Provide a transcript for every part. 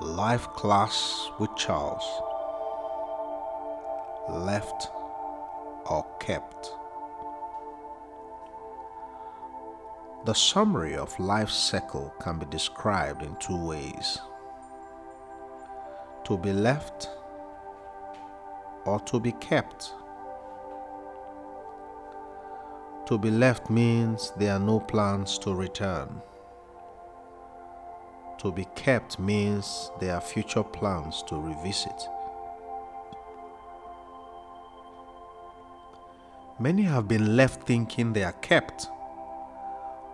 Life Class with Charles. Left or kept. The summary of life's cycle can be described in two ways to be left or to be kept. To be left means there are no plans to return. To be kept means there are future plans to revisit. Many have been left thinking they are kept,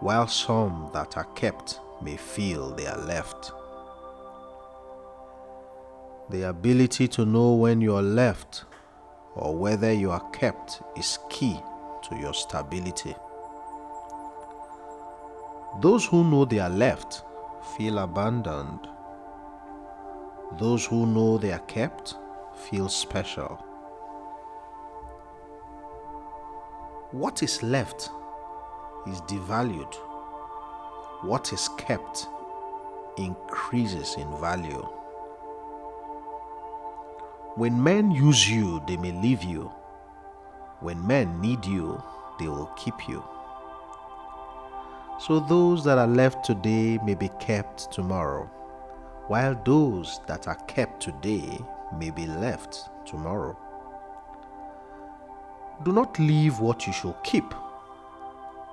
while some that are kept may feel they are left. The ability to know when you are left or whether you are kept is key to your stability. Those who know they are left feel abandoned. Those who know they are kept feel special. What is left is devalued. What is kept increases in value. When men use you, they may leave you. When men need you, they will keep you. So those that are left today may be kept tomorrow, while those that are kept today may be left tomorrow. Do not leave what you should keep,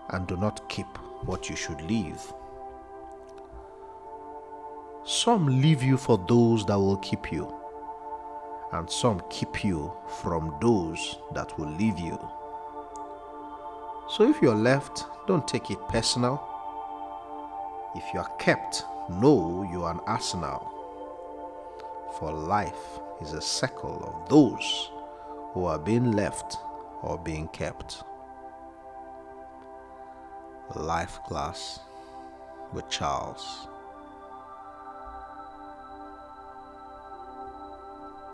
and do not keep what you should leave. Some leave you for those that will keep you, and some keep you from those that will leave you. So if you're left, don't take it personal. If you are kept, know you are an arsenal. For life is a circle of those who are being left or being kept. Life Class with Charles.